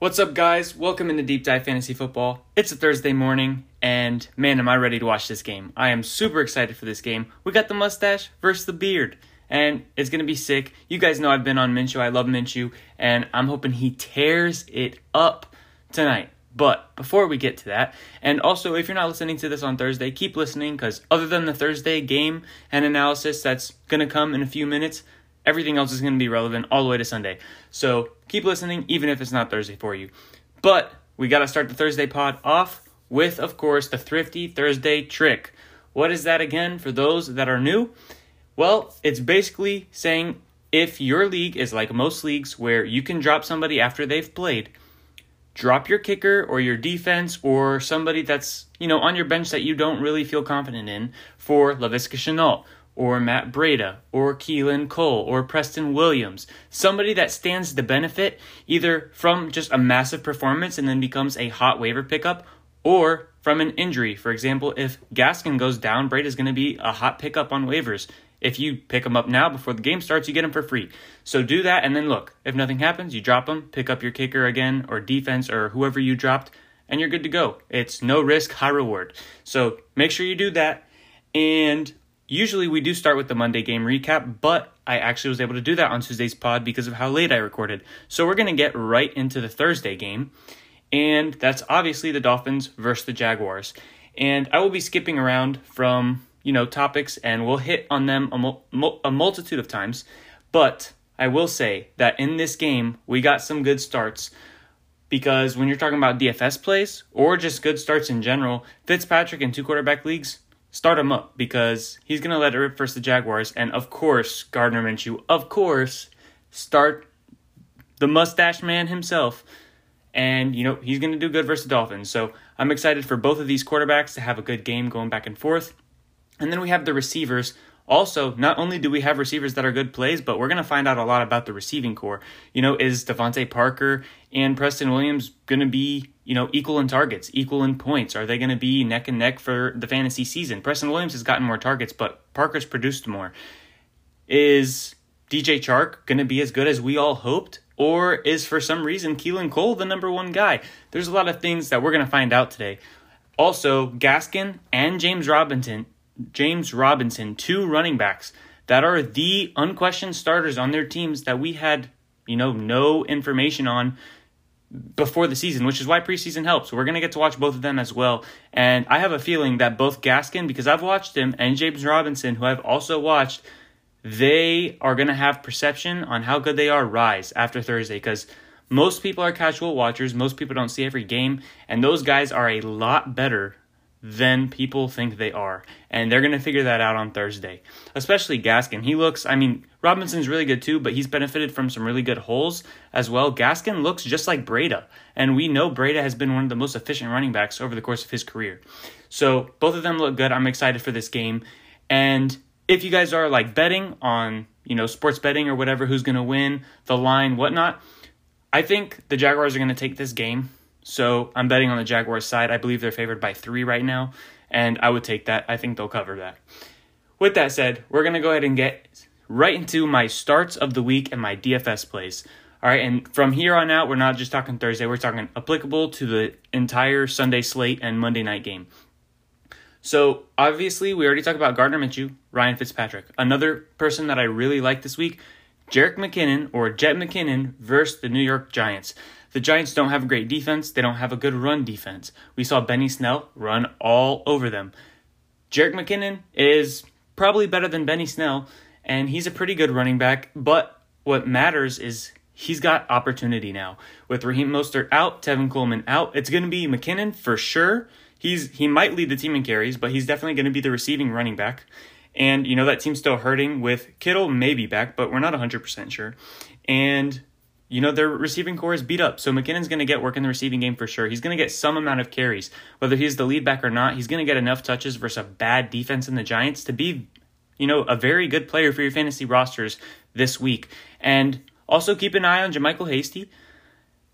What's up, guys? Welcome into Deep Dive Fantasy Football. It's a Thursday morning, and man, am I ready to watch this game. I am super excited for this game. We got the mustache versus the beard, and it's going to be sick. You guys know I've been on Minshew. I love Minshew, and I'm hoping he tears it up tonight. But before we get to that, and also if you're not listening to this on Thursday, keep listening because other than the Thursday game and analysis that's going to come in a few minutes, Everything else is going to be relevant all the way to Sunday. So keep listening, even if it's not Thursday for you. But we got to start the Thursday pod off with, of course, the Thrifty Thursday trick. What is that again for those that are new? Well, it's basically saying if your league is like most leagues where you can drop somebody after they've played, drop your kicker or your defense or somebody that's, you know, on your bench that you don't really feel confident in for Laviska Shenault or Matt Breida, or Keelan Cole, or Preston Williams. Somebody that stands to benefit either from just a massive performance and then becomes a hot waiver pickup, or from an injury. For example, if Gaskin goes down, Breida is going to be a hot pickup on waivers. If you pick him up now before the game starts, you get him for free. So do that, and then look. If nothing happens, you drop him, pick up your kicker again, or defense, or whoever you dropped, and you're good to go. It's no risk, high reward. So make sure you do that. And Usually we do start with the Monday game recap, but I actually was able to do that on Tuesday's pod because of how late I recorded. So we're going to get right into the Thursday game, and that's obviously the Dolphins versus the Jaguars. And I will be skipping around from, you know, topics and we'll hit on them a, mul- a multitude of times, but I will say that in this game, we got some good starts because when you're talking about DFS plays or just good starts in general, Fitzpatrick in two quarterback leagues, start him up because he's going to let it rip versus the Jaguars. And of course, Gardner Minshew, of course, start the mustache man himself. And, you know, he's going to do good versus the Dolphins. So I'm excited for both of these quarterbacks to have a good game going back and forth. And then we have the receivers. Also, not only do we have receivers that are good plays, but we're going to find out a lot about the receiving corps. You know, is DeVante Parker and Preston Williams going to be, you know, equal in targets, equal in points? Are they going to be neck and neck for the fantasy season? Preston Williams has gotten more targets, but Parker's produced more. Is DJ Chark going to be as good as we all hoped? Or is for some reason Keelan Cole the number one guy? There's a lot of things that we're going to find out today. Also, Gaskin and James Robinson James Robinson, two running backs that are the unquestioned starters on their teams that we had, you know, no information on before the season, which is why preseason helps. We're going to get to watch both of them as well. And I have a feeling that both Gaskin, because I've watched him, and James Robinson, who I've also watched, they are going to have perception on how good they are rise after Thursday because most people are casual watchers. Most people don't see every game, and those guys are a lot better than people think they are. And they're going to figure that out on Thursday. Especially Gaskin. He looks, I mean, Robinson's really good too, but he's benefited from some really good holes as well. Gaskin looks just like Breida. And we know Breida has been one of the most efficient running backs over the course of his career. So both of them look good. I'm excited for this game. And if you guys are like betting on, you know, sports betting or whatever, who's going to win, the line, whatnot, I think the Jaguars are going to take this game. So I'm betting on the Jaguars side. I believe they're favored by three right now, and I would take that. I think they'll cover that. With that said, we're going to go ahead and get right into my starts of the week and my DFS plays. All right, and from here on out, we're not just talking Thursday, we're talking applicable to the entire Sunday slate and Monday night game. So, obviously, we already talked about Gardner Minshew, Ryan Fitzpatrick. Another person that I really like this week, Jerick McKinnon or Jet McKinnon versus the New York Giants. The Giants don't have a great defense. They don't have a good run defense. We saw Benny Snell run all over them. Jerick McKinnon is probably better than Benny Snell, and he's a pretty good running back. But what matters is he's got opportunity now. With Raheem Mostert out, Tevin Coleman out, it's going to be McKinnon for sure. He's he might lead the team in carries, but he's definitely going to be the receiving running back. And you know that team's still hurting with Kittle maybe back, but we're not 100% sure. And you know, their receiving corps is beat up. So McKinnon's going to get work in the receiving game for sure. He's going to get some amount of carries. Whether he's the lead back or not, he's going to get enough touches versus a bad defense in the Giants to be, you know, a very good player for your fantasy rosters this week. And also keep an eye on JaMycal Hasty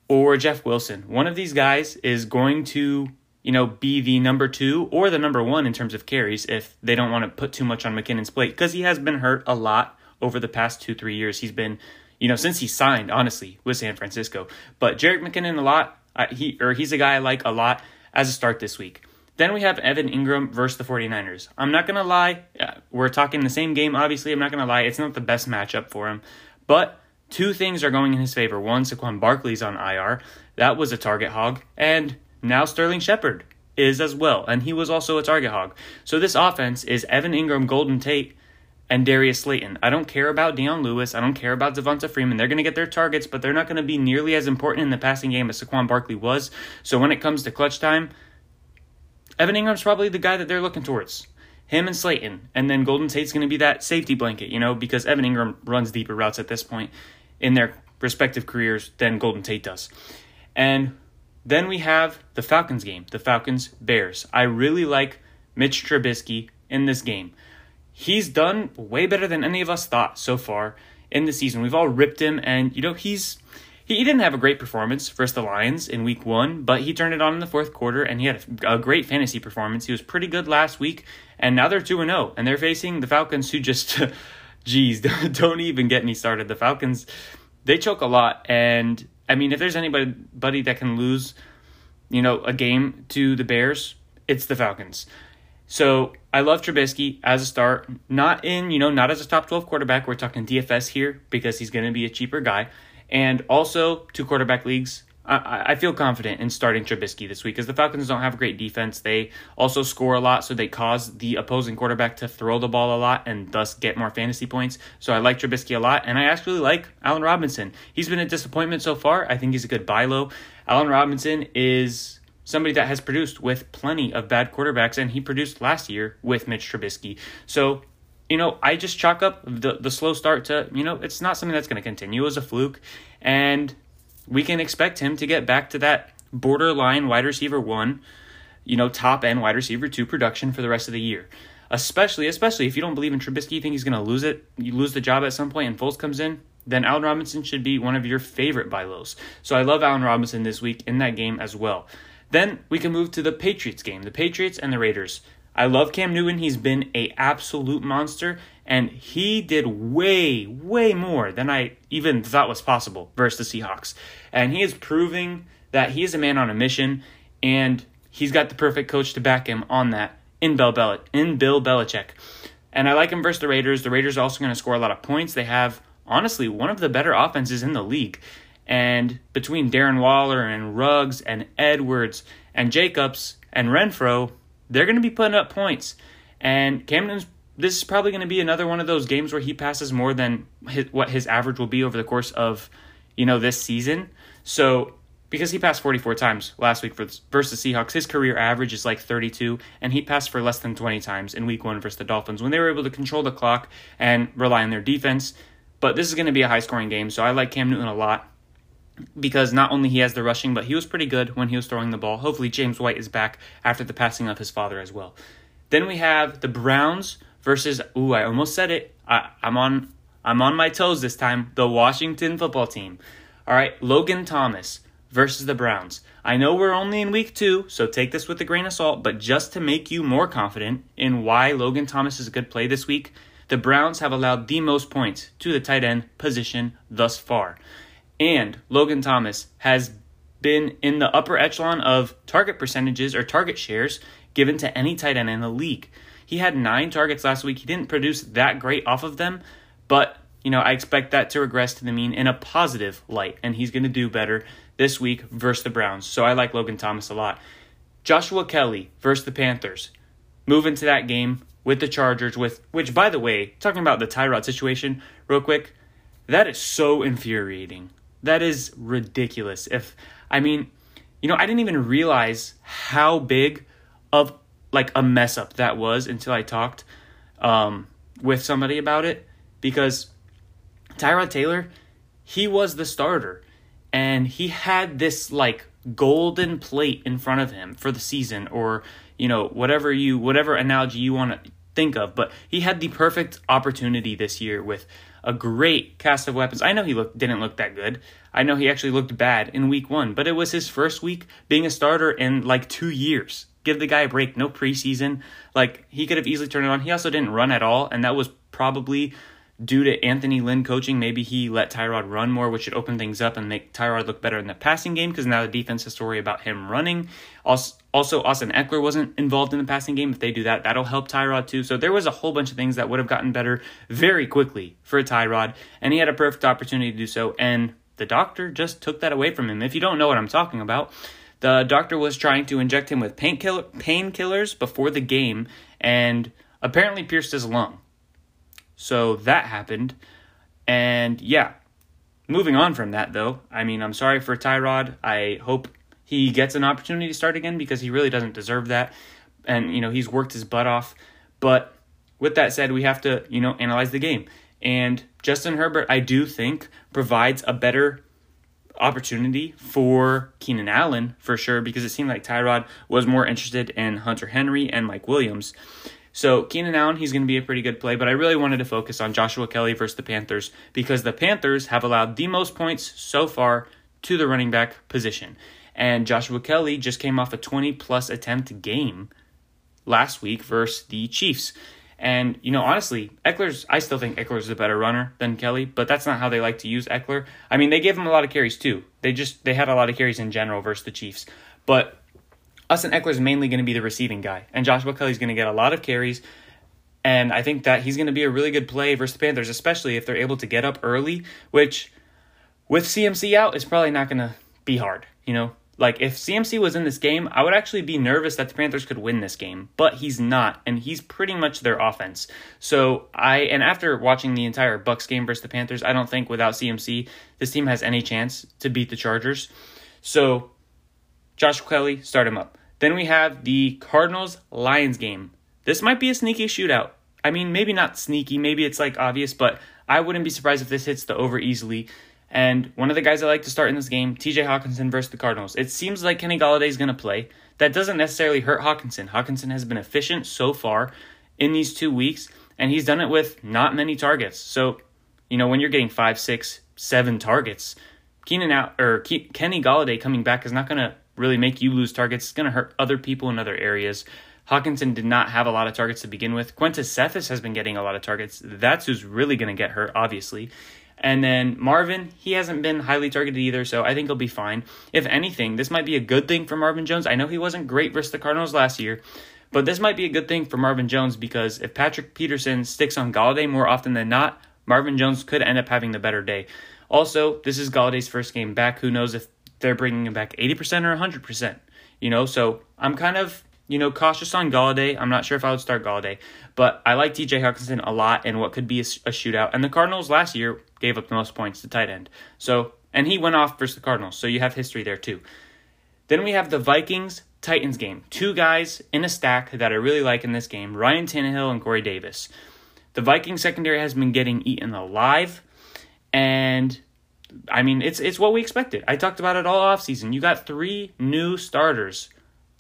or Jeff Wilson. One of these guys is going to, you know, be the number two or the number one in terms of carries if they don't want to put too much on McKinnon's plate because he has been hurt a lot over the past two, three years. He's been you know, since he signed, honestly, with San Francisco. But Jerick McKinnon a lot. He or he's a guy I like a lot as a start this week. Then we have Evan Engram versus the 49ers. I'm not going to lie. Uh, we're talking the same game, obviously. I'm not going to lie. It's not the best matchup for him. But two things are going in his favor. One, Saquon Barkley's on IR. That was a target hog. And now Sterling Shepard is as well. And he was also a target hog. So this offense is Evan Engram, Golden Tate, and Darius Slayton. I don't care about Dion Lewis. I don't care about Devonta Freeman. They're going to get their targets, but they're not going to be nearly as important in the passing game as Saquon Barkley was. So when it comes to clutch time, Evan Engram's probably the guy that they're looking towards. Him and Slayton. And then Golden Tate's going to be that safety blanket, you know, because Evan Engram runs deeper routes at this point in their respective careers than Golden Tate does. And then we have the Falcons game, the Falcons Bears. I really like Mitch Trubisky in this game he's done way better than any of us thought so far in the season. We've all ripped him, and you know he's he, he didn't have a great performance versus the Lions in Week One, but he turned it on in the fourth quarter, and he had a, a great fantasy performance. He was pretty good last week, and now they're two and zero, oh, and they're facing the Falcons, who just, geez, don't even get me started. The Falcons, they choke a lot, and I mean, if there's anybody that can lose, you know, a game to the Bears, it's the Falcons. So I love Trubisky as a start, not in, you know, not as a top 12 quarterback. We're talking DFS here because he's going to be a cheaper guy. And also, two quarterback leagues, I, I feel confident in starting Trubisky this week because the Falcons don't have a great defense. They also score a lot, so they cause the opposing quarterback to throw the ball a lot and thus get more fantasy points. So I like Trubisky a lot, and I actually like Allen Robinson. He's been a disappointment so far. I think he's a good buy low. Allen Robinson is somebody that has produced with plenty of bad quarterbacks, and he produced last year with Mitch Trubisky. So, you know, I just chalk up the, the slow start to, you know, it's not something that's going to continue as a fluke, and we can expect him to get back to that borderline wide receiver one, you know, top end wide receiver two production for the rest of the year. Especially, especially if you don't believe in Trubisky, you think he's going to lose it, you lose the job at some point, and Foles comes in, then Allen Robinson should be one of your favorite buy lows. So I love Allen Robinson this week in that game as well. Then we can move to the Patriots game, the Patriots and the Raiders. I love Cam Newton. He's been a absolute monster, and he did way, way more than I even thought was possible versus the Seahawks. And he is proving that he is a man on a mission, and he's got the perfect coach to back him on that in Bill, Bel- in Bill Belichick. And I like him versus the Raiders. The Raiders are also going to score a lot of points. They have, honestly, one of the better offenses in the league. And between Darren Waller and Ruggs and Edwards and Jacobs and Renfro, they're going to be putting up points. And Camden's this is probably going to be another one of those games where he passes more than his, what his average will be over the course of, you know, this season. So because he passed 44 times last week for, versus the Seahawks, his career average is like 32, and he passed for less than 20 times in Week One versus the Dolphins when they were able to control the clock and rely on their defense. But this is going to be a high scoring game, so I like Cam Newton a lot because not only he has the rushing, but he was pretty good when he was throwing the ball. Hopefully, James White is back after the passing of his father as well. Then we have the Browns versus. Ooh, I almost said it. I, I'm on. I'm on my toes this time. The Washington Football Team. All right, Logan Thomas versus the Browns. I know we're only in week two, so take this with a grain of salt. But just to make you more confident in why Logan Thomas is a good play this week, the Browns have allowed the most points to the tight end position thus far and Logan Thomas has been in the upper echelon of target percentages or target shares given to any tight end in the league. He had nine targets last week. He didn't produce that great off of them, but you know I expect that to regress to the mean in a positive light, and he's going to do better this week versus the Browns. So I like Logan Thomas a lot. Joshua Kelley versus the Panthers. Move into that game with the Chargers, with which, by the way, talking about the Tyrod situation real quick, that is so infuriating. That is ridiculous. If I mean, you know, I didn't even realize how big of like a mess up that was until I talked um, with somebody about it because Tyrod Taylor, he was the starter. and he had this like golden plate in front of him for the season or you know whatever you whatever analogy you want to think of but he had the perfect opportunity this year with a great cast of weapons. I know he looked didn't look that good. I know he actually looked bad in week 1, but it was his first week being a starter in like 2 years. Give the guy a break, no preseason. Like he could have easily turned it on. He also didn't run at all and that was probably due to Anthony Lynn coaching, maybe he let Tyrod run more, which should open things up and make Tyrod look better in the passing game because now the defense has to worry about him running. Also, also, Austin Ekeler wasn't involved in the passing game. If they do that, that'll help Tyrod too. So there was a whole bunch of things that would have gotten better very quickly for Tyrod, and he had a perfect opportunity to do so. And the doctor just took that away from him. If you don't know what I'm talking about, the doctor was trying to inject him with painkillers before the game and apparently pierced his lung. So that happened. And yeah, moving on from that though, I mean, I'm sorry for Tyrod. I hope he gets an opportunity to start again because he really doesn't deserve that. And, you know, he's worked his butt off. But with that said, we have to, you know, analyze the game. And Justin Herbert, I do think, provides a better opportunity for Keenan Allen for sure because it seemed like Tyrod was more interested in Hunter Henry and Mike Williams. So Keenan Allen, he's going to be a pretty good play, but I really wanted to focus on Joshua Kelley versus the Panthers because the Panthers have allowed the most points so far to the running back position. And Joshua Kelley just came off a 20 plus attempt game last week versus the Chiefs. And, you know, honestly, Ekeler's, I still think Ekeler's a better runner than Kelley, but that's not how they like to use Ekeler. I mean, they gave him a lot of carries too. They just, they had a lot of carries in general versus the Chiefs. But Austin Ekeler is mainly going to be the receiving guy, and Joshua Kelley's going to get a lot of carries. And I think that he's going to be a really good play versus the Panthers, especially if they're able to get up early, which with CMC out is probably not going to be hard. You know, like if CMC was in this game, I would actually be nervous that the Panthers could win this game, but he's not, and he's pretty much their offense. So I and after watching the entire Bucks game versus the Panthers, I don't think without CMC this team has any chance to beat the Chargers. So Josh Kelley, start him up. Then we have the Cardinals Lions game. This might be a sneaky shootout. I mean, maybe not sneaky, maybe it's like obvious, but I wouldn't be surprised if this hits the over easily. And one of the guys I like to start in this game, TJ Hockenson versus the Cardinals. It seems like Kenny Golladay is going to play. That doesn't necessarily hurt Hockenson. Hockenson has been efficient so far in these two weeks, and he's done it with not many targets. So, you know, when you're getting five, six, seven targets, Keenan out or Kenny Golladay coming back is not going to really make you lose targets. It's going to hurt other people in other areas. Hockenson did not have a lot of targets to begin with. Quintez Cephus has been getting a lot of targets. That's who's really going to get hurt, obviously. And then Marvin, he hasn't been highly targeted either, so I think he'll be fine. If anything, this might be a good thing for Marvin Jones. I know he wasn't great versus the Cardinals last year, but this might be a good thing for Marvin Jones because if Patrick Peterson sticks on Golladay more often than not, Marvin Jones could end up having the better day. Also, this is Golladay's first game back. Who knows if they're bringing him back 80% or 100%. You know, so I'm kind of, you know, cautious on Golladay. I'm not sure if I would start Golladay, but I like TJ Hockenson a lot in what could be a, a shootout. And the Cardinals last year gave up the most points to tight end. So, and he went off versus the Cardinals. So you have history there too. Then we have the Vikings Titans game. Two guys in a stack that I really like in this game Ryan Tannehill and Corey Davis. The Viking secondary has been getting eaten alive, and I mean, it's it's what we expected. I talked about it all offseason. You got three new starters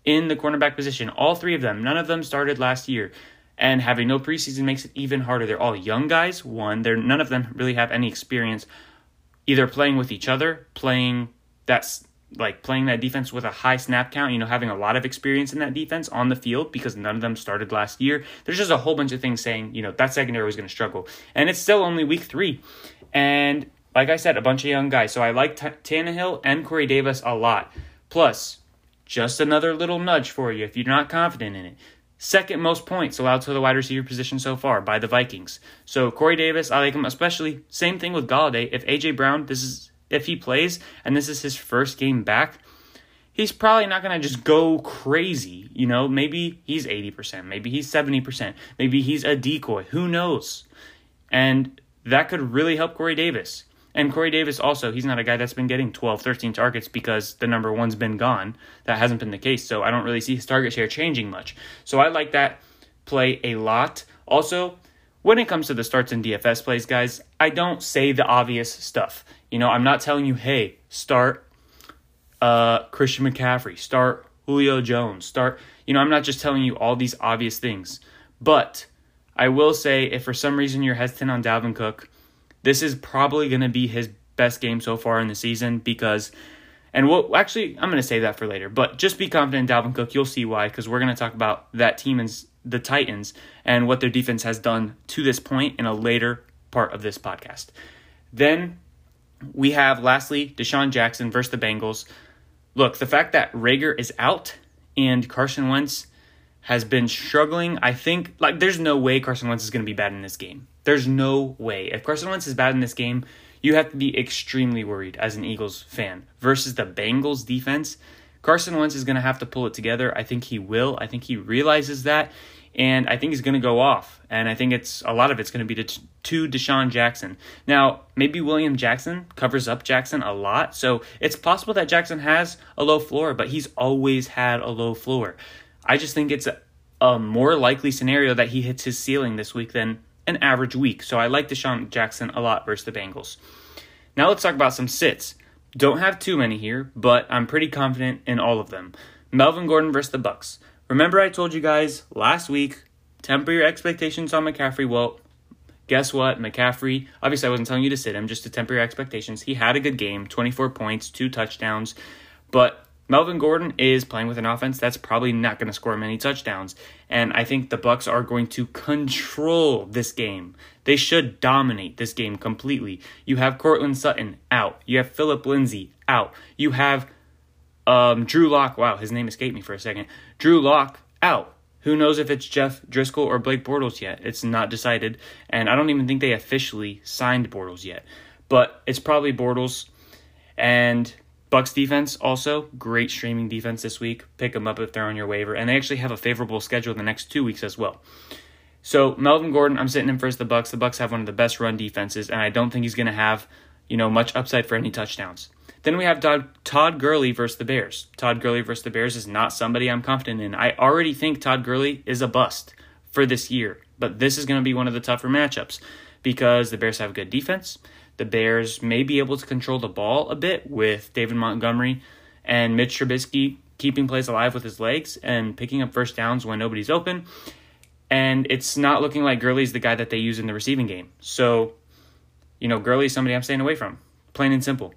in the cornerback position, all three of them. None of them started last year. And having no preseason makes it even harder. They're all young guys. One, they're none of them really have any experience either playing with each other, playing that's like playing that defense with a high snap count, you know, having a lot of experience in that defense on the field because none of them started last year. There's just a whole bunch of things saying, you know, that secondary was going to struggle. And it's still only week three. And like I said, a bunch of young guys. So I like T- Tannehill and Corey Davis a lot. Plus, just another little nudge for you if you're not confident in it. Second most points allowed to the wide receiver position so far by the Vikings. So Corey Davis, I like him especially. Same thing with Golladay. If AJ Brown, this is if he plays and this is his first game back, he's probably not going to just go crazy. You know, maybe he's 80%, maybe he's 70%, maybe he's a decoy. Who knows? And that could really help Corey Davis. And Corey Davis also, he's not a guy that's been getting 12, 13 targets because the number one's been gone. That hasn't been the case. So I don't really see his target share changing much. So I like that play a lot. Also, when it comes to the starts and DFS plays, guys, I don't say the obvious stuff. You know, I'm not telling you, hey, start uh, Christian McCaffrey, start Julio Jones, start. You know, I'm not just telling you all these obvious things, but I will say if for some reason you're hesitant on Dalvin Cook, this is probably going to be his best game so far in the season because, and we'll actually, I'm going to save that for later, but just be confident in Dalvin Cook. You'll see why because we're going to talk about that team and the Titans and what their defense has done to this point in a later part of this podcast. Then we have lastly DeSean Jackson versus the Bengals. Look, the fact that Reagor is out and Carson Wentz has been struggling, I think like there's no way Carson Wentz is going to be bad in this game. There's no way. If Carson Wentz is bad in this game, you have to be extremely worried as an Eagles fan versus the Bengals defense. Carson Wentz is going to have to pull it together. I think he will. I think he realizes that and I think he's going to go off. And I think it's a lot of it's going to be to, to DeSean Jackson. Now, maybe William Jackson covers up Jackson a lot, so it's possible that Jackson has a low floor, but he's always had a low floor. I just think it's a, a more likely scenario that he hits his ceiling this week than an average week. So I like DeSean Jackson a lot versus the Bengals. Now let's talk about some sits. Don't have too many here, but I'm pretty confident in all of them. Melvin Gordon versus the Bucks. Remember, I told you guys last week temper your expectations on McCaffrey. Well, guess what? McCaffrey, obviously, I wasn't telling you to sit him, just to temper your expectations. He had a good game 24 points, two touchdowns, but Melvin Gordon is playing with an offense that's probably not going to score many touchdowns, and I think the Bucks are going to control this game. They should dominate this game completely. You have Courtland Sutton out. You have Philip Lindsay out. You have um, Drew Lock, wow, his name escaped me for a second. Drew Lock out. Who knows if it's Jeff Driskel or Blake Bortles yet? It's not decided, and I don't even think they officially signed Bortles yet. But it's probably Bortles. And Bucks defense also great streaming defense this week. Pick them up if they're on your waiver, and they actually have a favorable schedule the next two weeks as well. So Melvin Gordon, I'm sitting in first. The Bucks. The Bucks have one of the best run defenses, and I don't think he's going to have you know much upside for any touchdowns. Then we have Todd, Todd Gurley versus the Bears. Todd Gurley versus the Bears is not somebody I'm confident in. I already think Todd Gurley is a bust for this year, but this is going to be one of the tougher matchups because the Bears have a good defense. The Bears may be able to control the ball a bit with David Montgomery and Mitch Trubisky keeping plays alive with his legs and picking up first downs when nobody's open. And it's not looking like Gurley's the guy that they use in the receiving game. So, you know, Gurley's somebody I'm staying away from, plain and simple.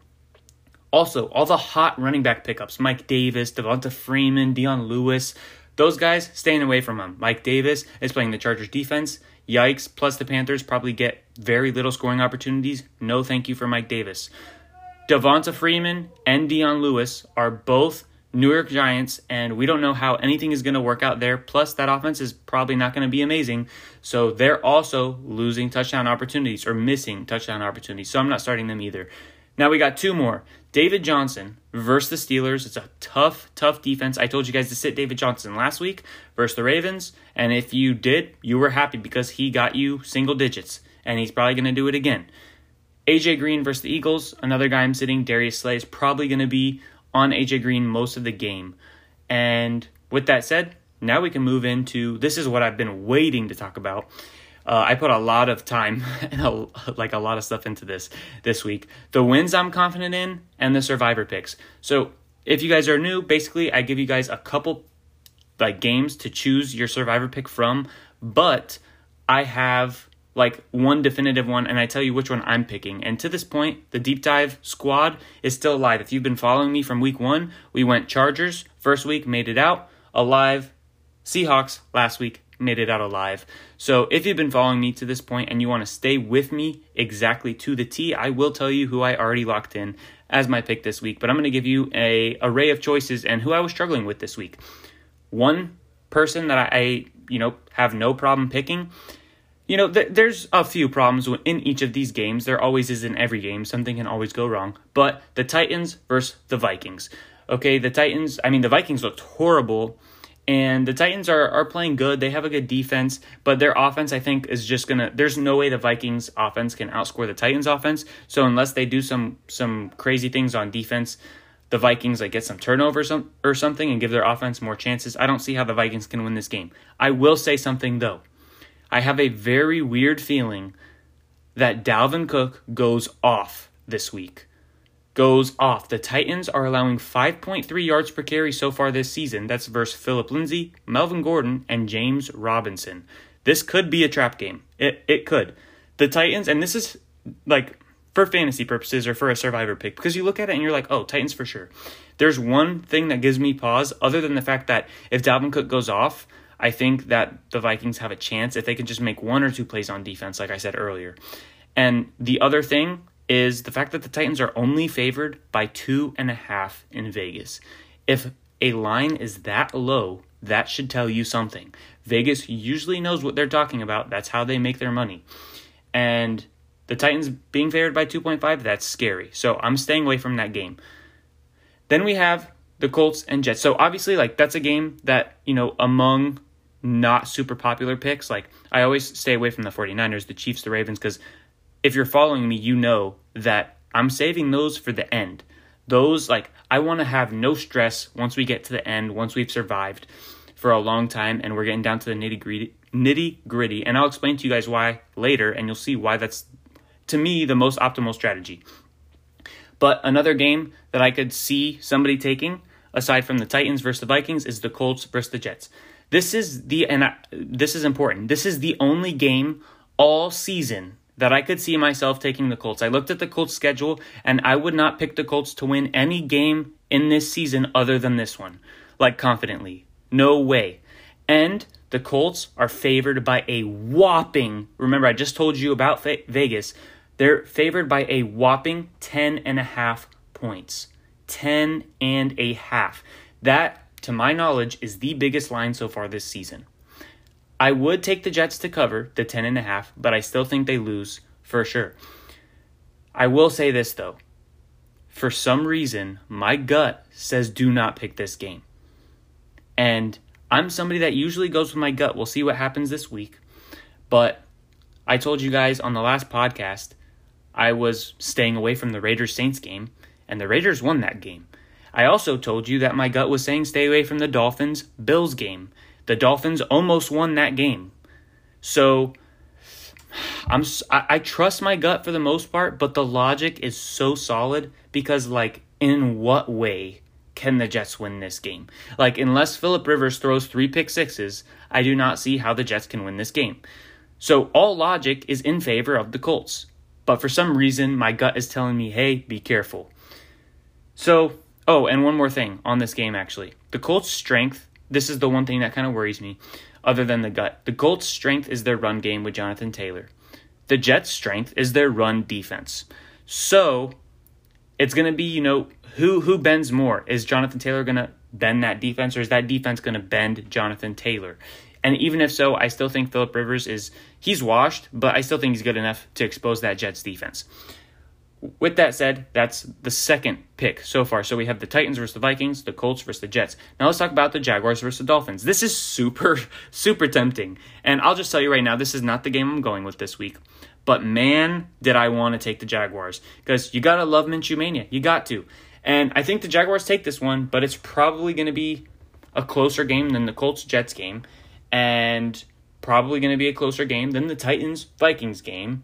Also, all the hot running back pickups Mike Davis, Devonta Freeman, Dion Lewis those guys staying away from him. Mike Davis is playing the Chargers defense. Yikes. Plus, the Panthers probably get very little scoring opportunities. No thank you for Mike Davis. Devonta Freeman and Dion Lewis are both New York Giants, and we don't know how anything is going to work out there. Plus, that offense is probably not going to be amazing. So they're also losing touchdown opportunities or missing touchdown opportunities. So I'm not starting them either. Now we got two more. David Johnson versus the Steelers. It's a tough, tough defense. I told you guys to sit David Johnson last week versus the Ravens. And if you did, you were happy because he got you single digits. And he's probably going to do it again. AJ Green versus the Eagles. Another guy I'm sitting, Darius Slay, is probably going to be on AJ Green most of the game. And with that said, now we can move into this is what I've been waiting to talk about. Uh, I put a lot of time and a, like a lot of stuff into this this week. The wins I'm confident in and the survivor picks. So if you guys are new, basically I give you guys a couple like games to choose your survivor pick from, but I have like one definitive one and I tell you which one I'm picking. And to this point, the deep dive squad is still alive. If you've been following me from week 1, we went Chargers first week, made it out, alive, Seahawks last week, made it out alive. So if you've been following me to this point and you want to stay with me exactly to the T, I will tell you who I already locked in as my pick this week, but I'm going to give you a array of choices and who I was struggling with this week. One person that I, you know, have no problem picking. You know, th- there's a few problems in each of these games. There always is in every game. Something can always go wrong. But the Titans versus the Vikings. Okay, the Titans, I mean, the Vikings looked horrible and the Titans are, are playing good. They have a good defense, but their offense, I think, is just gonna. There's no way the Vikings offense can outscore the Titans offense. So unless they do some some crazy things on defense, the Vikings like get some turnovers or something and give their offense more chances. I don't see how the Vikings can win this game. I will say something though. I have a very weird feeling that Dalvin Cook goes off this week. Goes off. The Titans are allowing 5.3 yards per carry so far this season. That's versus Philip Lindsay, Melvin Gordon, and James Robinson. This could be a trap game. It it could. The Titans, and this is like for fantasy purposes or for a survivor pick, because you look at it and you're like, oh, Titans for sure. There's one thing that gives me pause, other than the fact that if Dalvin Cook goes off, I think that the Vikings have a chance if they can just make one or two plays on defense, like I said earlier. And the other thing is the fact that the Titans are only favored by two and a half in Vegas. If a line is that low, that should tell you something. Vegas usually knows what they're talking about. That's how they make their money. And the Titans being favored by 2.5, that's scary. So I'm staying away from that game. Then we have the Colts and Jets. So obviously, like, that's a game that, you know, among not super popular picks, like, I always stay away from the 49ers, the Chiefs, the Ravens, because if you're following me, you know that I'm saving those for the end. Those, like, I want to have no stress once we get to the end, once we've survived for a long time and we're getting down to the nitty gritty. Nitty gritty, and I'll explain to you guys why later, and you'll see why that's to me the most optimal strategy. But another game that I could see somebody taking, aside from the Titans versus the Vikings, is the Colts versus the Jets. This is the and I, this is important. This is the only game all season that I could see myself taking the Colts. I looked at the Colts schedule and I would not pick the Colts to win any game in this season other than this one. Like confidently. No way. And the Colts are favored by a whopping, remember I just told you about Vegas. They're favored by a whopping 10 and a half points. 10 and a half. That to my knowledge is the biggest line so far this season. I would take the Jets to cover the 10 and a half, but I still think they lose for sure. I will say this though. For some reason, my gut says do not pick this game. And I'm somebody that usually goes with my gut. We'll see what happens this week. But I told you guys on the last podcast I was staying away from the Raiders Saints game, and the Raiders won that game. I also told you that my gut was saying stay away from the Dolphins Bills game, the Dolphins almost won that game. So I'm I, I trust my gut for the most part, but the logic is so solid because like in what way can the Jets win this game? Like unless Philip Rivers throws 3 pick sixes, I do not see how the Jets can win this game. So all logic is in favor of the Colts. But for some reason my gut is telling me, "Hey, be careful." So, oh, and one more thing on this game actually. The Colts' strength this is the one thing that kind of worries me, other than the gut. The Colts' strength is their run game with Jonathan Taylor. The Jets' strength is their run defense. So it's going to be, you know, who who bends more? Is Jonathan Taylor going to bend that defense, or is that defense going to bend Jonathan Taylor? And even if so, I still think Philip Rivers is he's washed, but I still think he's good enough to expose that Jets defense with that said, that's the second pick so far. So we have the Titans versus the Vikings, the Colts versus the Jets. Now let's talk about the Jaguars versus the Dolphins. This is super, super tempting. And I'll just tell you right now, this is not the game I'm going with this week. But man, did I want to take the Jaguars. Because you got to love Minshew Mania. You got to. And I think the Jaguars take this one, but it's probably going to be a closer game than the Colts Jets game. And probably going to be a closer game than the Titans Vikings game.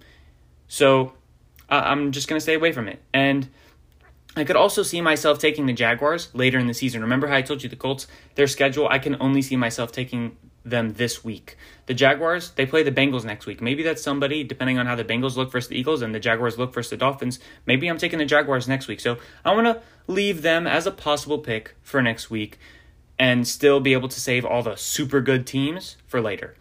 So I'm just going to stay away from it. And I could also see myself taking the Jaguars later in the season. Remember how I told you the Colts, their schedule, I can only see myself taking them this week. The Jaguars, they play the Bengals next week. Maybe that's somebody, depending on how the Bengals look versus the Eagles and the Jaguars look versus the Dolphins. Maybe I'm taking the Jaguars next week. So I want to leave them as a possible pick for next week and still be able to save all the super good teams for later.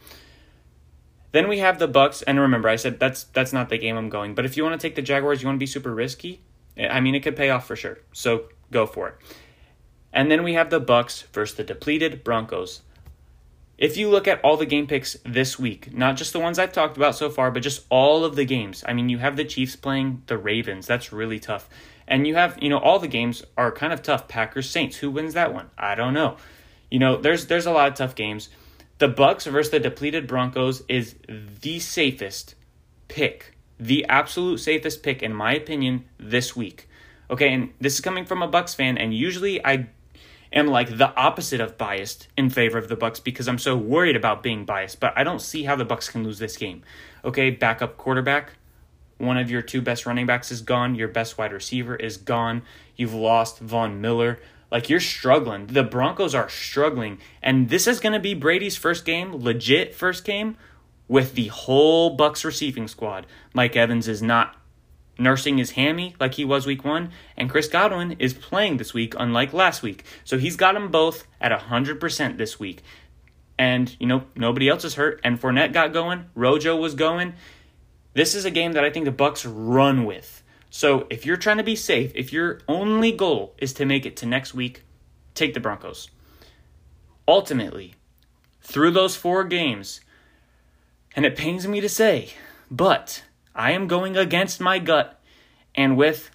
Then we have the Bucks, and remember, I said that's that's not the game I'm going. But if you want to take the Jaguars, you want to be super risky. I mean, it could pay off for sure. So go for it. And then we have the Bucks versus the depleted Broncos. If you look at all the game picks this week, not just the ones I've talked about so far, but just all of the games. I mean, you have the Chiefs playing the Ravens. That's really tough. And you have, you know, all the games are kind of tough. Packers Saints, who wins that one? I don't know. You know, there's there's a lot of tough games. The Bucks versus the depleted Broncos is the safest pick, the absolute safest pick in my opinion this week. Okay, and this is coming from a Bucks fan, and usually I am like the opposite of biased in favor of the Bucks because I'm so worried about being biased. But I don't see how the Bucks can lose this game. Okay, backup quarterback, one of your two best running backs is gone, your best wide receiver is gone, you've lost Von Miller. Like you're struggling. The Broncos are struggling. And this is going to be Brady's first game, legit first game with the whole Bucks receiving squad. Mike Evans is not nursing his hammy like he was week 1, and Chris Godwin is playing this week unlike last week. So he's got them both at 100% this week. And, you know, nobody else is hurt and Fournette got going, Rojo was going. This is a game that I think the Bucks run with. So if you're trying to be safe, if your only goal is to make it to next week, take the Broncos. Ultimately, through those four games, and it pains me to say, but I am going against my gut and with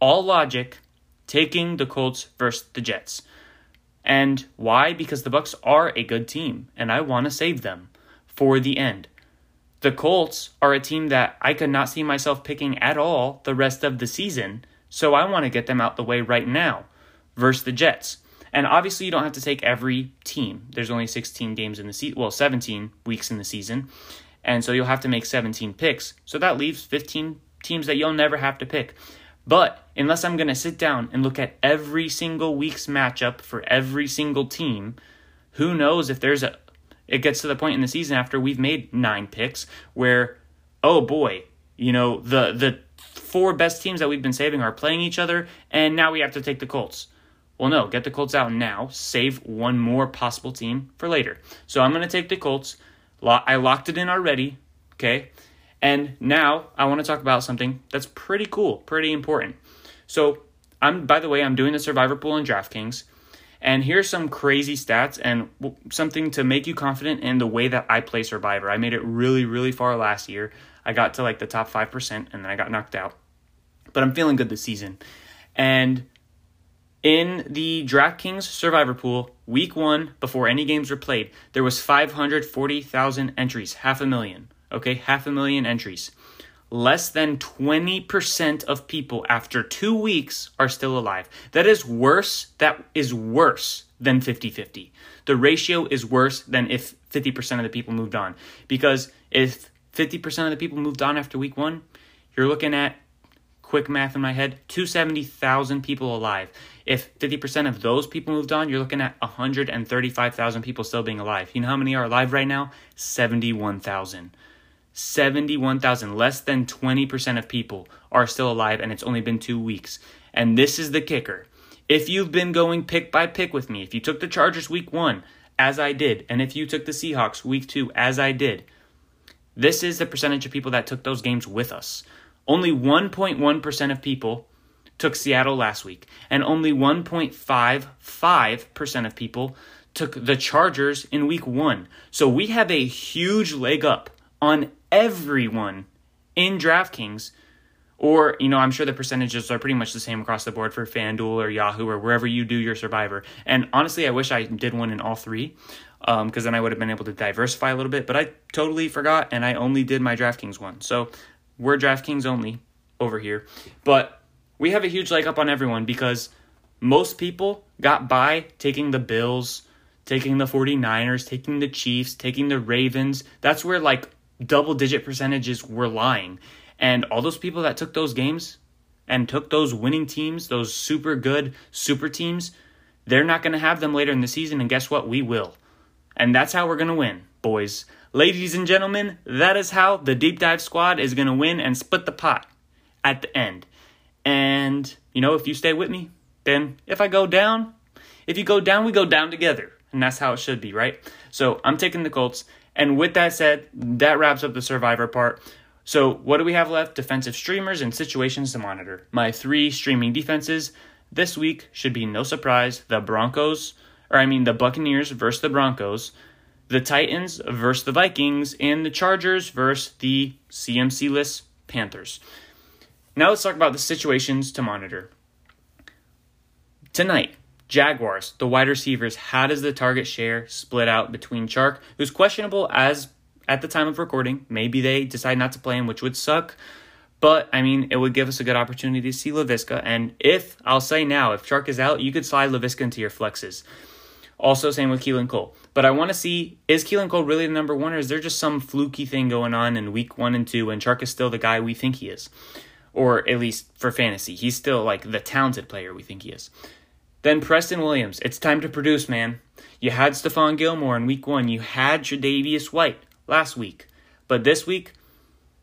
all logic taking the Colts versus the Jets. And why? Because the Bucks are a good team and I want to save them for the end. The Colts are a team that I could not see myself picking at all the rest of the season, so I want to get them out the way right now versus the Jets. And obviously, you don't have to take every team. There's only 16 games in the season, well, 17 weeks in the season. And so you'll have to make 17 picks. So that leaves 15 teams that you'll never have to pick. But unless I'm going to sit down and look at every single week's matchup for every single team, who knows if there's a it gets to the point in the season after we've made 9 picks where oh boy, you know, the the four best teams that we've been saving are playing each other and now we have to take the Colts. Well, no, get the Colts out now. Save one more possible team for later. So I'm going to take the Colts. I locked it in already, okay? And now I want to talk about something that's pretty cool, pretty important. So, I'm by the way, I'm doing the survivor pool in DraftKings. And here's some crazy stats and something to make you confident in the way that I play Survivor. I made it really, really far last year. I got to like the top 5% and then I got knocked out. But I'm feeling good this season. And in the DraftKings Survivor Pool, week one, before any games were played, there was 540,000 entries, half a million. Okay, half a million entries. Less than 20% of people after two weeks are still alive. That is worse. That is worse than 50 50. The ratio is worse than if 50% of the people moved on. Because if 50% of the people moved on after week one, you're looking at quick math in my head 270,000 people alive. If 50% of those people moved on, you're looking at 135,000 people still being alive. You know how many are alive right now? 71,000. 71,000. Less than 20% of people are still alive, and it's only been two weeks. And this is the kicker. If you've been going pick by pick with me, if you took the Chargers week one, as I did, and if you took the Seahawks week two, as I did, this is the percentage of people that took those games with us. Only 1.1% of people took Seattle last week, and only 1.55% of people took the Chargers in week one. So we have a huge leg up on everyone in DraftKings. Or, you know, I'm sure the percentages are pretty much the same across the board for FanDuel or Yahoo or wherever you do your Survivor. And honestly, I wish I did one in all three because um, then I would have been able to diversify a little bit. But I totally forgot and I only did my DraftKings one. So we're DraftKings only over here. But we have a huge leg up on everyone because most people got by taking the Bills, taking the 49ers, taking the Chiefs, taking the Ravens. That's where like double digit percentages were lying. And all those people that took those games and took those winning teams, those super good super teams, they're not going to have them later in the season. And guess what? We will. And that's how we're going to win, boys. Ladies and gentlemen, that is how the Deep Dive Squad is going to win and split the pot at the end. And, you know, if you stay with me, then if I go down, if you go down, we go down together. And that's how it should be, right? So I'm taking the Colts. And with that said, that wraps up the survivor part. So, what do we have left? Defensive streamers and situations to monitor. My three streaming defenses this week should be no surprise the Broncos, or I mean the Buccaneers versus the Broncos the Titans versus the Vikings, and the Chargers versus the CMC list Panthers. Now let's talk about the situations to monitor. Tonight, Jaguars, the wide receivers, how does the target share split out between Chark, who's questionable as at the time of recording? Maybe they decide not to play him, which would suck. But I mean, it would give us a good opportunity to see Laviska. And if I'll say now, if Chark is out, you could slide Laviska into your flexes. Also, same with Keelan Cole. But I want to see is Keelan Cole really the number one, or is there just some fluky thing going on in week one and two, and Chark is still the guy we think he is? Or at least for fantasy, he's still like the talented player we think he is. Then Preston Williams. It's time to produce, man. You had Stephon Gilmore in week one. You had Tre'Davious White last week. But this week,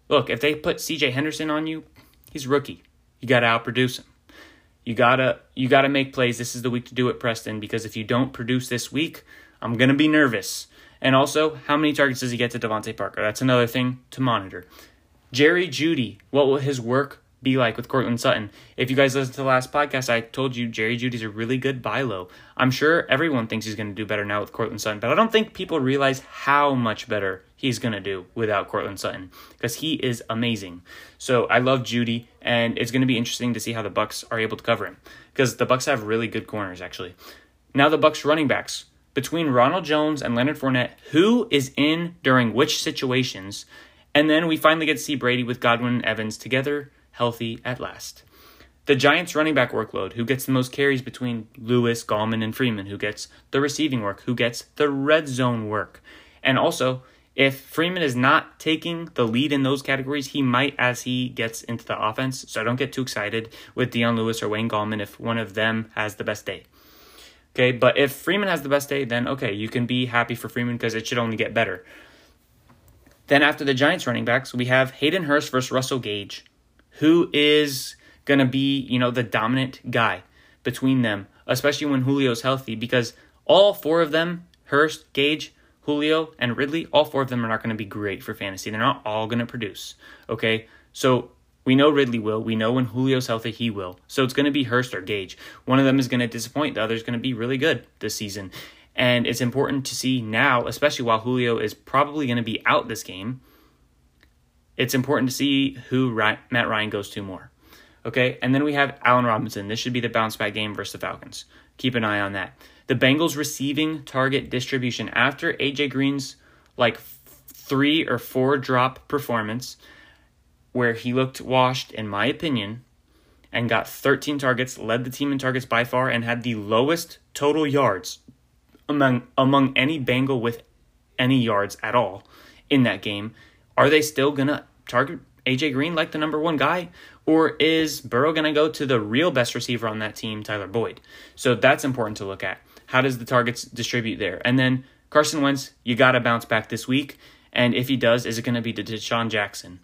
look, if they put CJ Henderson on you, he's rookie. You got to outproduce him. You gotta you gotta make plays. This is the week to do it, Preston, because if you don't produce this week, I'm gonna be nervous. And also, how many targets does he get to DeVante Parker? That's another thing to monitor. Jerry Jeudy, what will his work be like with Courtland Sutton. If you guys listened to the last podcast, I told you Jerry Jeudy's a really good buy low. I'm sure everyone thinks he's going to do better now with Courtland Sutton, but I don't think people realize how much better he's going to do without Courtland Sutton because he is amazing. So I love Jeudy, and it's going to be interesting to see how the Bucs are able to cover him because the Bucs have really good corners actually. Now the Bucs running backs between Ronald Jones and Leonard Fournette, who is in during which situations, and then we finally get to see Brady with Godwin and Evans together healthy at last. The Giants' running back workload, who gets the most carries between Lewis, Gallman, and Freeman, who gets the receiving work, who gets the red zone work. And also, if Freeman is not taking the lead in those categories, he might as he gets into the offense. So don't get too excited with Dion Lewis or Wayne Gallman if one of them has the best day. Okay, but if Freeman has the best day, then okay, you can be happy for Freeman because it should only get better. Then after the Giants running backs, we have Hayden Hurst versus Russell Gage who is going to be, you know, the dominant guy between them, especially when Julio's healthy, because all four of them, Hurst, Gage, Julio, and Ridley, all four of them are not going to be great for fantasy. They're not all going to produce. Okay. So we know Ridley will. We know when Julio's healthy, he will. So it's going to be Hurst or Gage. One of them is going to disappoint. The other is going to be really good this season. And it's important to see now, especially while Julio is probably going to be out this game, it's important to see who Matt Ryan goes to more. Okay, and then we have Allen Robinson. This should be the bounce back game versus the Falcons. Keep an eye on that. The Bengals receiving target distribution after AJ Green's like three or four drop performance, where he looked washed, in my opinion, and got 13 targets, led the team in targets by far, and had the lowest total yards among among any Bengal with any yards at all in that game. Are they still gonna target AJ Green like the number one guy? Or is Burrow going to go to the real best receiver on that team, Tyler Boyd? So that's important to look at. How does the targets distribute there? And then Carson Wentz, you got to bounce back this week. And if he does, is it going to be to DeSean Jackson?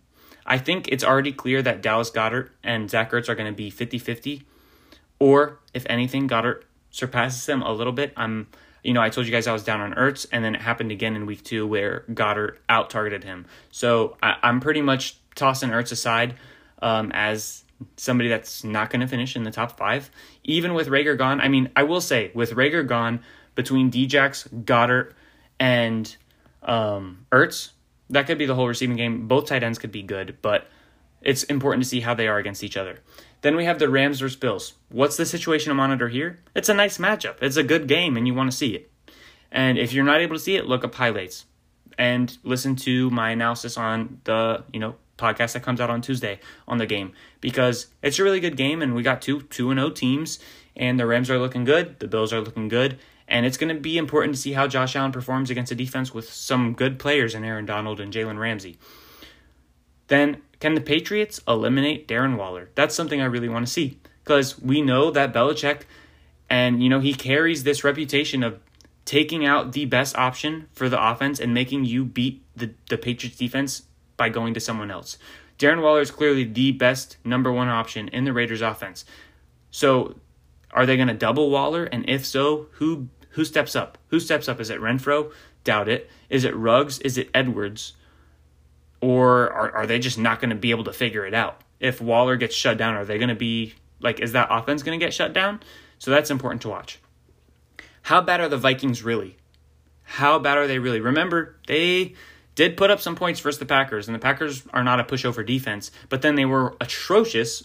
I think it's already clear that Dallas Goedert and Zach Ertz are going to be 50 50. Or, if anything, Goddard surpasses them a little bit. I'm you know, I told you guys I was down on Ertz, and then it happened again in week two where Goedert out targeted him. So I, am pretty much tossing Ertz aside um, as somebody that's not going to finish in the top five. Even with Reagor gone, I mean, I will say with Reagor gone between Djax, Goedert, and um, Ertz, that could be the whole receiving game. Both tight ends could be good, but it's important to see how they are against each other. Then we have the Rams versus Bills. What's the situation to monitor here? It's a nice matchup. It's a good game, and you want to see it. And if you're not able to see it, look up highlights and listen to my analysis on the you know podcast that comes out on Tuesday on the game because it's a really good game, and we got two two and zero oh teams, and the Rams are looking good, the Bills are looking good, and it's going to be important to see how Josh Allen performs against a defense with some good players in Aaron Donald and Jalen Ramsey. Then can the Patriots eliminate Darren Waller? That's something I really want to see because we know that Belichick and you know he carries this reputation of taking out the best option for the offense and making you beat the, the Patriots defense by going to someone else. Darren Waller is clearly the best number one option in the Raiders offense. So are they going to double Waller? And if so, who who steps up? Who steps up? Is it Renfrow? Doubt it. Is it Ruggs? Is it Edwards? Or are, are they just not going to be able to figure it out? If Waller gets shut down, are they going to be like, is that offense going to get shut down? So that's important to watch. How bad are the Vikings really? How bad are they really? Remember, they did put up some points versus the Packers, and the Packers are not a pushover defense, but then they were atrocious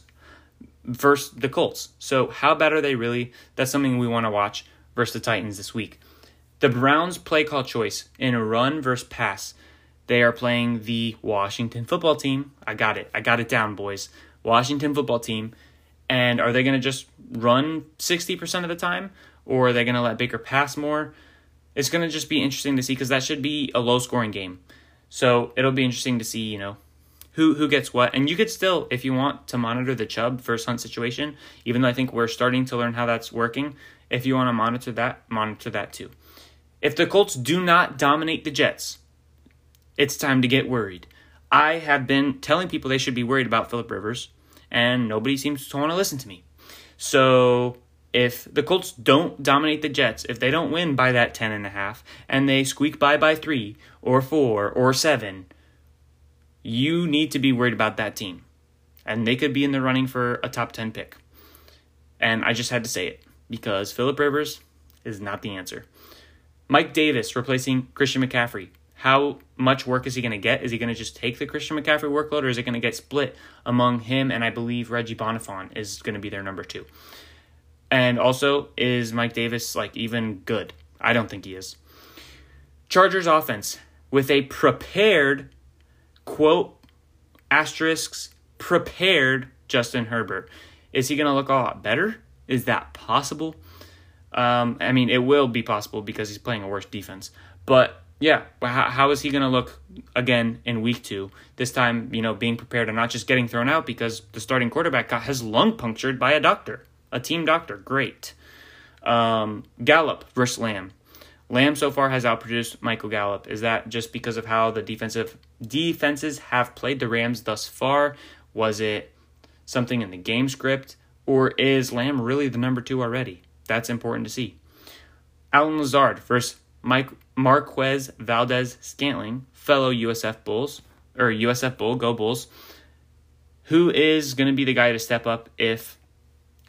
versus the Colts. So, how bad are they really? That's something we want to watch versus the Titans this week. The Browns' play call choice in a run versus pass they are playing the Washington football team. I got it. I got it down, boys. Washington football team. And are they going to just run 60% of the time? or are they going to let Baker pass more? It's going to just be interesting to see because that should be a low scoring game. So it'll be interesting to see, you know, who who gets what. And you could still, if you want to monitor the Chubb first hunt situation, even though I think we're starting to learn how that's working, if you want to monitor that, monitor that too. If the Colts do not dominate the Jets, it's time to get worried. I have been telling people they should be worried about Philip Rivers, and nobody seems to want to listen to me. So if the Colts don't dominate the Jets, if they don't win by that ten and a half, and they squeak by by three or four or seven, you need to be worried about that team. And they could be in the running for a top 10 pick. And I just had to say it because Philip Rivers is not the answer. Mike Davis replacing Christian McCaffrey. How much work is he going to get? Is he going to just take the Christian McCaffrey workload or is it going to get split among him and I believe Reggie Bonnafon is going to be their number two? And also, is Mike Davis like even good? I don't think he is. Chargers offense with a prepared quote asterisks prepared Justin Herbert. Is he going to look a lot better? Is that possible? Um, I mean, it will be possible because he's playing a worse defense. But yeah, but how, how is he going to look again in week two? This time, you know, being prepared and not just getting thrown out because the starting quarterback got his lung punctured by a doctor, a team doctor. Great. Um, Gallup versus Lamb. Lamb so far has outproduced Michael Gallup. Is that just because of how the defensive defenses have played the Rams thus far? Was it something in the game script? Or is Lamb really the number two already? That's important to see. Allen Lazard versus Mike Marquez Valdes-Scantling, fellow USF Bulls, or USF Bull, go Bulls. Who is going to be the guy to step up if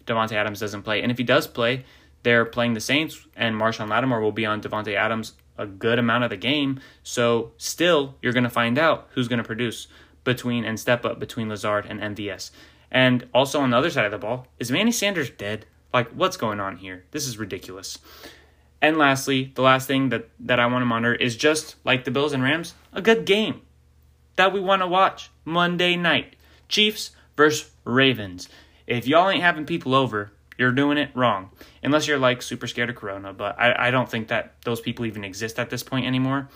Davante Adams doesn't play? And if he does play, they're playing the Saints, and Marshon Lattimore will be on Davante Adams a good amount of the game. So still, you're going to find out who's going to produce between and step up between Lazard and MVS. And also on the other side of the ball, is Manny Sanders dead? Like, what's going on here? This is ridiculous. And lastly, the last thing that, that I want to monitor is just like the Bills and Rams, a good game that we want to watch Monday night. Chiefs versus Ravens. If y'all ain't having people over, you're doing it wrong. Unless you're like super scared of Corona, but I, I don't think that those people even exist at this point anymore.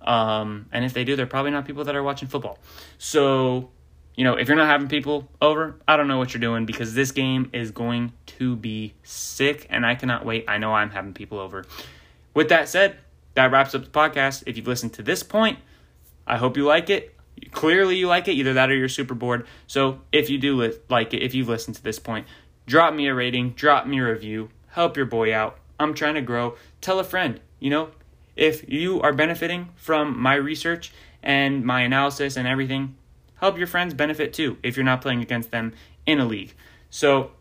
Um, and if they do, they're probably not people that are watching football. So, you know, if you're not having people over, I don't know what you're doing because this game is going to be sick and I cannot wait. I know I'm having people over. With that said, that wraps up the podcast. If you've listened to this point, I hope you like it. Clearly, you like it. Either that or you're super bored. So, if you do li- like it, if you've listened to this point, drop me a rating, drop me a review, help your boy out. I'm trying to grow. Tell a friend, you know, if you are benefiting from my research and my analysis and everything, help your friends benefit too if you're not playing against them in a league. So,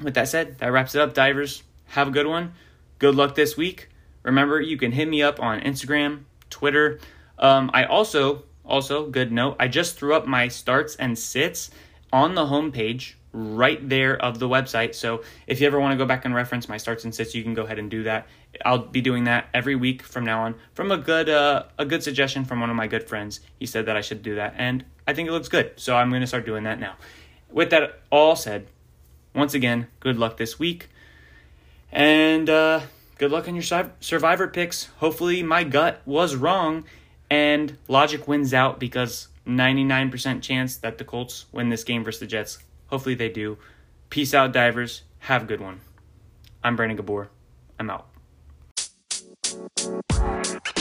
with that said, that wraps it up, divers. Have a good one. Good luck this week. Remember, you can hit me up on Instagram, Twitter. Um, I also, also, good note, I just threw up my starts and sits on the homepage right there of the website. So if you ever want to go back and reference my starts and sits, you can go ahead and do that. I'll be doing that every week from now on. From a good uh, a good suggestion from one of my good friends, he said that I should do that, and I think it looks good. So I'm going to start doing that now. With that all said, once again, good luck this week, and uh, good luck on your survivor picks. Hopefully, my gut was wrong, and logic wins out because 99% chance that the Colts win this game versus the Jets Hopefully they do. Peace out, divers. Have a good one. I'm Brandon Gabor. I'm out. Thank you.